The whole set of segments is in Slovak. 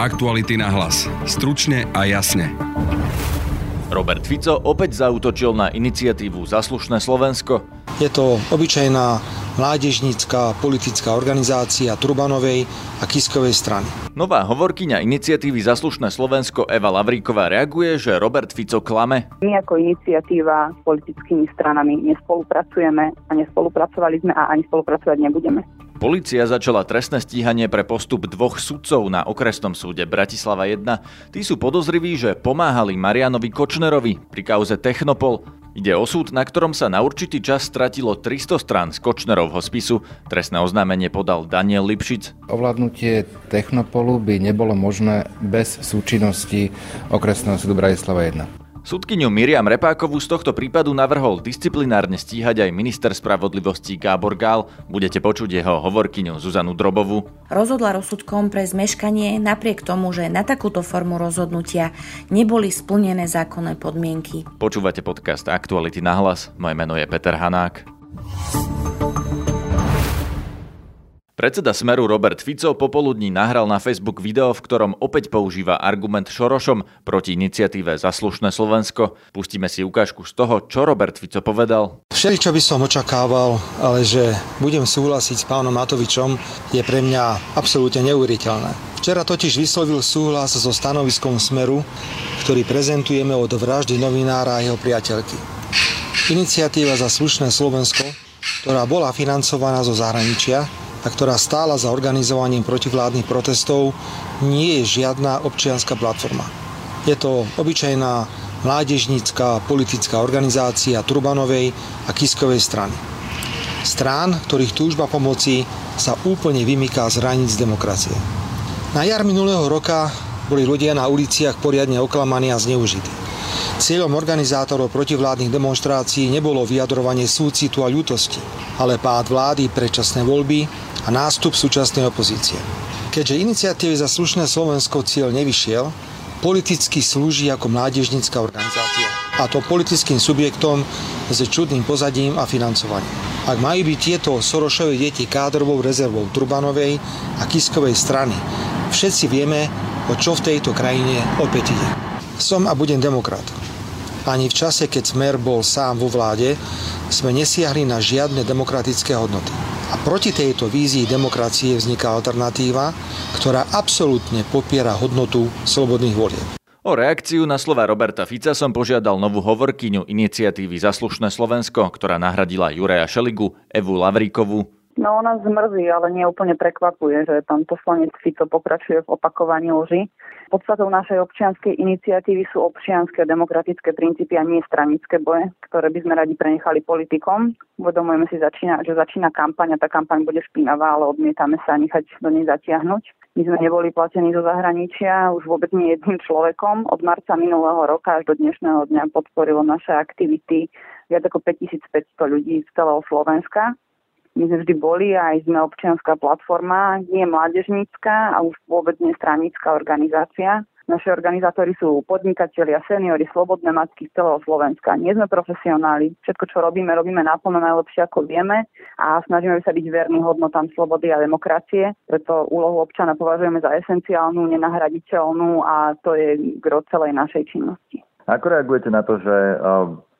Aktuality na hlas. Stručne a jasne. Robert Fico opäť zautočil na iniciatívu Zaslušné Slovensko. Je to obyčajná mládežnícka politická organizácia Trubanovej a Kiskovej strany. Nová hovorkyňa iniciatívy Zaslušné Slovensko Eva Lavríková reaguje, že Robert Fico klame. My ako iniciatíva s politickými stranami nespolupracujeme a nespolupracovali sme a ani spolupracovať nebudeme. Polícia začala trestné stíhanie pre postup dvoch sudcov na okresnom súde Bratislava 1. Tí sú podozriví, že pomáhali Marianovi Kočnerovi pri kauze Technopol. Ide o súd, na ktorom sa na určitý čas stratilo 300 strán z Kočnerovho spisu. Trestné oznámenie podal Daniel Lipšic. Ovládnutie Technopolu by nebolo možné bez súčinnosti okresného súdu Bratislava 1. Sudkyňu Miriam Repákovú z tohto prípadu navrhol disciplinárne stíhať aj minister spravodlivosti Gábor Gál. Budete počuť jeho hovorkyňu Zuzanu Drobovu. Rozhodla rozsudkom pre zmeškanie napriek tomu, že na takúto formu rozhodnutia neboli splnené zákonné podmienky. Počúvate podcast Aktuality na hlas. Moje meno je Peter Hanák. Predseda Smeru Robert Fico popoludní nahral na Facebook video, v ktorom opäť používa argument Šorošom proti iniciatíve Zaslušné Slovensko. Pustíme si ukážku z toho, čo Robert Fico povedal. Všeli, čo by som očakával, ale že budem súhlasiť s pánom Matovičom, je pre mňa absolútne neuveriteľné. Včera totiž vyslovil súhlas so stanoviskom Smeru, ktorý prezentujeme od vraždy novinára a jeho priateľky. Iniciatíva za slušné Slovensko, ktorá bola financovaná zo zahraničia, a ktorá stála za organizovaním protivládnych protestov, nie je žiadna občianská platforma. Je to obyčajná mládežnícka politická organizácia Trubanovej a Kiskovej strany. Strán, ktorých túžba pomoci sa úplne vymyká z hraníc demokracie. Na jar minulého roka boli ľudia na uliciach poriadne oklamaní a zneužití. Cieľom organizátorov protivládnych demonstrácií nebolo vyjadrovanie súcitu a ľútosti, ale pád vlády, predčasné voľby a nástup súčasnej opozície. Keďže iniciatívy za slušné Slovensko cieľ nevyšiel, politicky slúži ako mládežnická organizácia. A to politickým subjektom s čudným pozadím a financovaním. Ak majú byť tieto Sorošové deti kádrovou rezervou Trubanovej a Kiskovej strany, všetci vieme, o čo v tejto krajine opäť ide. Som a budem demokrat. Ani v čase, keď Smer bol sám vo vláde, sme nesiahli na žiadne demokratické hodnoty. Proti tejto vízii demokracie vzniká alternatíva, ktorá absolútne popiera hodnotu slobodných volieb. O reakciu na slova Roberta Fica som požiadal novú hovorkyňu iniciatívy Zaslušné Slovensko, ktorá nahradila Juraja Šeligu, Evu Lavríkovú. No ona zmrzí, ale nie úplne prekvapuje, že pán poslanec Fico pokračuje v opakovaní lži Podstatou našej občianskej iniciatívy sú občianske demokratické princípy a nie stranické boje, ktoré by sme radi prenechali politikom. Uvedomujeme si, začína, že začína kampaň a tá kampaň bude špinavá, ale odmietame sa nechať do nej zatiahnuť. My sme neboli platení zo zahraničia už vôbec nie jedným človekom. Od marca minulého roka až do dnešného dňa podporilo naše aktivity viac ako 5500 ľudí z celého Slovenska. My sme vždy boli aj sme občianská platforma, nie mládežnícka a už vôbec nie stranická organizácia. Naši organizátori sú podnikatelia, seniory, slobodné matky z celého Slovenska. Nie sme profesionáli. Všetko, čo robíme, robíme naplno najlepšie, ako vieme a snažíme sa byť verní hodnotám slobody a demokracie. Preto úlohu občana považujeme za esenciálnu, nenahraditeľnú a to je gro celej našej činnosti. Ako reagujete na to, že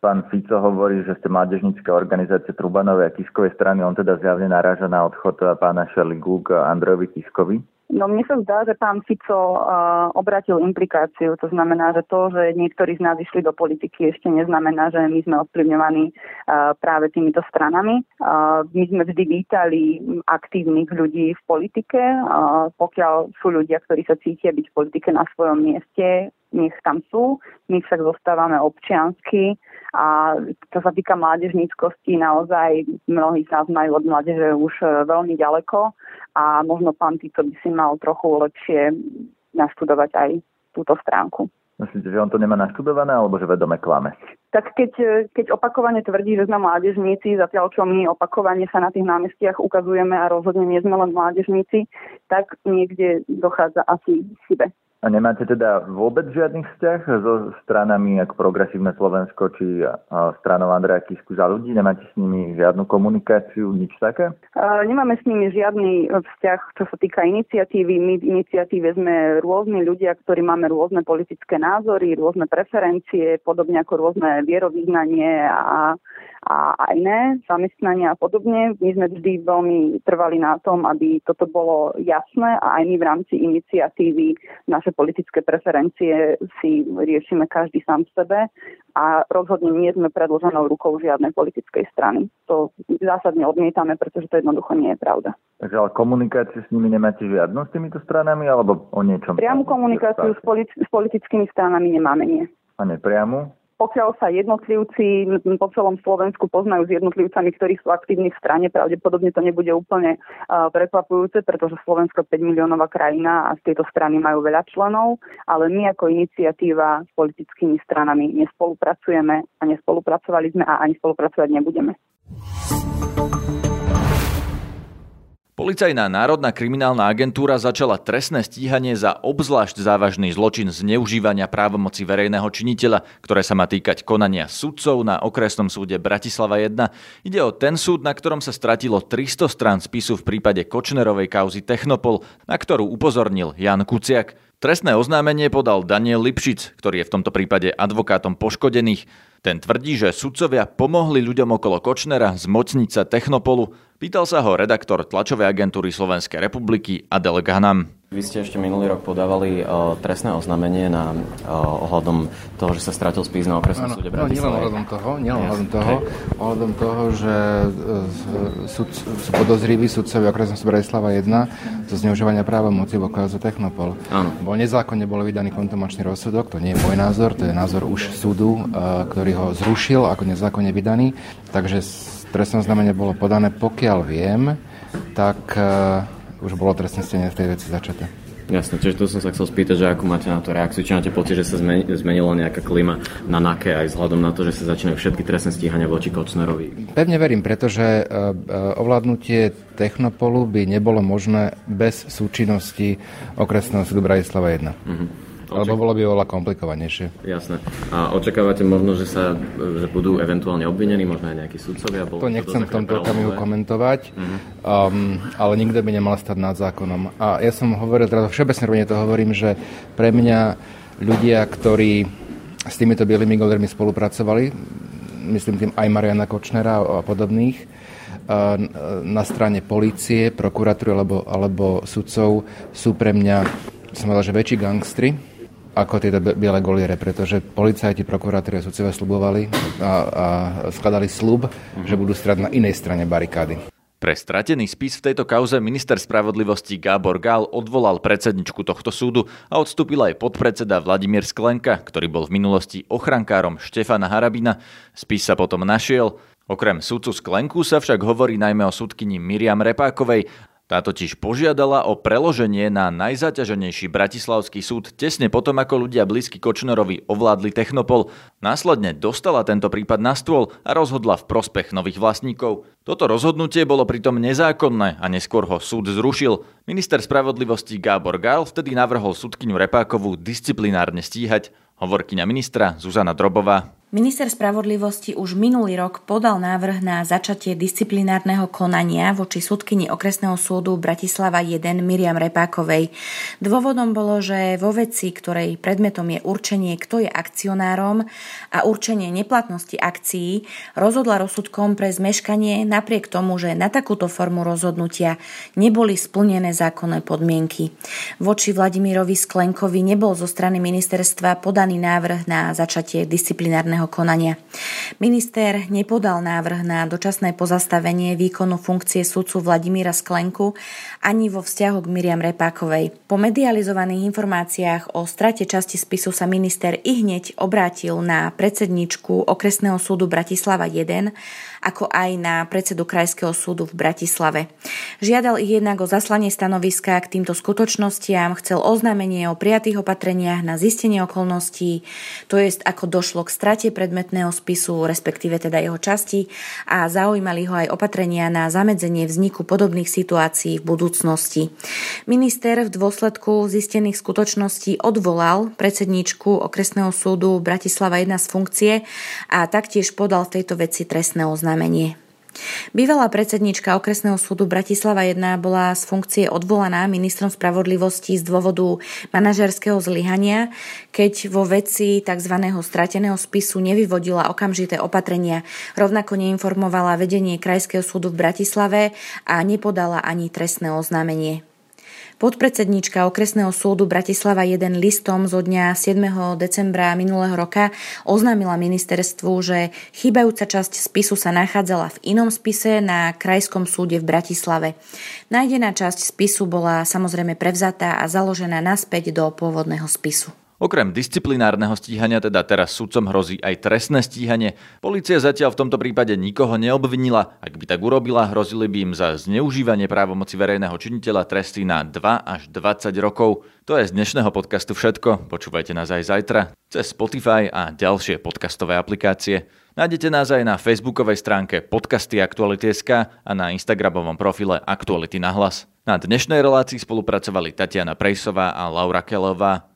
pán Fico hovorí, že ste mládežnícka organizácia Trubanovej a Kiskovej strany. On teda zjavne naráža na odchod pána Šeligu k Andrejovi Kiskovi. No mne sa zdá, že pán Fico uh, obratil implikáciu. To znamená, že to, že niektorí z nás išli do politiky, ešte neznamená, že my sme ovplyvňovaní uh, práve týmito stranami. Uh, my sme vždy vítali aktívnych ľudí v politike. Uh, pokiaľ sú ľudia, ktorí sa cítia byť v politike na svojom mieste, nech tam sú. My však zostávame občiansky a čo sa týka mládežníckosti, naozaj mnohí z nás majú od mládeže už veľmi ďaleko a možno pán Tico by si mal trochu lepšie naštudovať aj túto stránku. Myslíte, že on to nemá naštudované, alebo že vedome klame? Tak keď, keď opakovane tvrdí, že sme mládežníci, zatiaľ čo my opakovane sa na tých námestiach ukazujeme a rozhodne nie sme len mládežníci, tak niekde dochádza asi chybe. A nemáte teda vôbec žiadny vzťah so stranami ako Progresívne Slovensko či stranou Andreja Kisku za ľudí? Nemáte s nimi žiadnu komunikáciu, nič také? Nemáme s nimi žiadny vzťah, čo sa týka iniciatívy. My v iniciatíve sme rôzni ľudia, ktorí máme rôzne politické názory, rôzne preferencie, podobne ako rôzne vierovýznanie a a, iné zamestnania a podobne. My sme vždy veľmi trvali na tom, aby toto bolo jasné a aj my v rámci iniciatívy naše politické preferencie si riešime každý sám sebe a rozhodne nie sme predloženou rukou žiadnej politickej strany. To zásadne odmietame, pretože to jednoducho nie je pravda. Takže ale komunikáciu s nimi nemáte žiadnu s týmito stranami alebo o niečom? Priamu komunikáciu s, politi- s politickými stranami nemáme, nie. A nepriamu? Pokiaľ sa jednotlivci po celom Slovensku poznajú s jednotlivcami, ktorí sú aktívni v strane, pravdepodobne to nebude úplne prekvapujúce, pretože Slovensko 5 miliónová krajina a z tejto strany majú veľa členov, ale my ako iniciatíva s politickými stranami nespolupracujeme a nespolupracovali sme a ani spolupracovať nebudeme. Policajná národná kriminálna agentúra začala trestné stíhanie za obzvlášť závažný zločin zneužívania právomoci verejného činiteľa, ktoré sa má týkať konania sudcov na okresnom súde Bratislava 1. Ide o ten súd, na ktorom sa stratilo 300 strán spisu v prípade Kočnerovej kauzy Technopol, na ktorú upozornil Jan Kuciak. Trestné oznámenie podal Daniel Lipšic, ktorý je v tomto prípade advokátom poškodených. Ten tvrdí, že sudcovia pomohli ľuďom okolo Kočnera zmocniť sa Technopolu, Pýtal sa ho redaktor tlačovej agentúry Slovenskej republiky Adel Ganam. Vy ste ešte minulý rok podávali uh, trestné oznámenie na uh, ohľadom toho, že sa stratil spís na okresnom súde Bratislava. No, nielen ohľadom toho, nielen ohľadom toho, ohľadom toho, že súd, sú podozriví sudcovi okresného súdu Bratislava 1 zo zneužívania práva moci v okresu Technopol. Áno. Bol nezákonne bol vydaný kontumačný rozsudok, to nie je môj názor, to je názor už súdu, ktorý ho zrušil ako nezákonne vydaný, takže trestné oznámenie bolo podané, pokiaľ viem, tak uh, už bolo trestné stenie v tej veci začaté. Jasne, čiže to som sa chcel spýtať, že ako máte na to reakciu, či máte pocit, že sa zmenila nejaká klima na NAKE aj vzhľadom na to, že sa začínajú všetky trestné stíhania voči Kočnerovi? Pevne verím, pretože uh, ovládnutie Technopolu by nebolo možné bez súčinnosti okresného súdu Bratislava 1. Alebo bolo by oveľa komplikovanejšie. Jasné. A očakávate možno, že sa že budú eventuálne obvinení, možno aj nejakí sudcovia? Bol to nechcem v tomto okamihu komentovať, uh-huh. um, ale nikto by nemal stať nad zákonom. A ja som hovoril, teda všeobecne to hovorím, že pre mňa ľudia, ktorí s týmito bielými goldermi spolupracovali, myslím tým aj Mariana Kočnera a podobných, na strane policie, prokuratúry alebo, alebo sudcov sú pre mňa som povedal, že väčší gangstri, ako tieto biele goliere, pretože policajti, prokurátori a sudcovia slubovali a, a skladali slub, že budú strať na inej strane barikády. Pre stratený spis v tejto kauze minister spravodlivosti Gábor Gál odvolal predsedničku tohto súdu a odstúpil aj podpredseda Vladimír Sklenka, ktorý bol v minulosti ochrankárom Štefana Harabina. Spis sa potom našiel. Okrem súdcu Sklenku sa však hovorí najmä o súdkyni Miriam Repákovej tá totiž požiadala o preloženie na najzaťaženejší bratislavský súd tesne potom, ako ľudia blízky Kočnerovi ovládli Technopol. Následne dostala tento prípad na stôl a rozhodla v prospech nových vlastníkov. Toto rozhodnutie bolo pritom nezákonné a neskôr ho súd zrušil. Minister spravodlivosti Gábor Gál vtedy navrhol súdkyňu Repákovú disciplinárne stíhať. Hovorkyňa ministra Zuzana Drobová. Minister spravodlivosti už minulý rok podal návrh na začatie disciplinárneho konania voči súdkyni okresného súdu Bratislava 1 Miriam Repákovej. Dôvodom bolo, že vo veci, ktorej predmetom je určenie, kto je akcionárom a určenie neplatnosti akcií, rozhodla rozsudkom pre zmeškanie napriek tomu, že na takúto formu rozhodnutia neboli splnené zákonné podmienky. Voči Vladimírovi Sklenkovi nebol zo strany ministerstva podaný návrh na začatie disciplinárneho trestného konania. Minister nepodal návrh na dočasné pozastavenie výkonu funkcie sudcu Vladimíra Sklenku ani vo vzťahu k Miriam Repákovej. Po medializovaných informáciách o strate časti spisu sa minister i hneď obrátil na predsedničku okresného súdu Bratislava 1 ako aj na predsedu Krajského súdu v Bratislave. Žiadal ich jednak o zaslanie stanoviska k týmto skutočnostiam, chcel oznámenie o prijatých opatreniach na zistenie okolností, to jest ako došlo k strate predmetného spisu, respektíve teda jeho časti a zaujímali ho aj opatrenia na zamedzenie vzniku podobných situácií v budúcnosti. Minister v dôsledku zistených skutočností odvolal predsedníčku okresného súdu Bratislava 1 z funkcie a taktiež podal v tejto veci trestné oznámenie. Bývalá predsednička okresného súdu Bratislava 1 bola z funkcie odvolaná ministrom spravodlivosti z dôvodu manažerského zlyhania, keď vo veci tzv. strateného spisu nevyvodila okamžité opatrenia. Rovnako neinformovala vedenie Krajského súdu v Bratislave a nepodala ani trestné oznámenie. Podpredsednička okresného súdu Bratislava 1 listom zo dňa 7. decembra minulého roka oznámila ministerstvu, že chýbajúca časť spisu sa nachádzala v inom spise na Krajskom súde v Bratislave. Nájdená časť spisu bola samozrejme prevzatá a založená naspäť do pôvodného spisu. Okrem disciplinárneho stíhania teda teraz sudcom hrozí aj trestné stíhanie. Polícia zatiaľ v tomto prípade nikoho neobvinila. Ak by tak urobila, hrozili by im za zneužívanie právomoci verejného činiteľa tresty na 2 až 20 rokov. To je z dnešného podcastu všetko. Počúvajte nás aj zajtra cez Spotify a ďalšie podcastové aplikácie. Nájdete nás aj na facebookovej stránke podcasty Aktuality.sk a na instagramovom profile Aktuality na hlas. Na dnešnej relácii spolupracovali Tatiana Prejsová a Laura Kelová.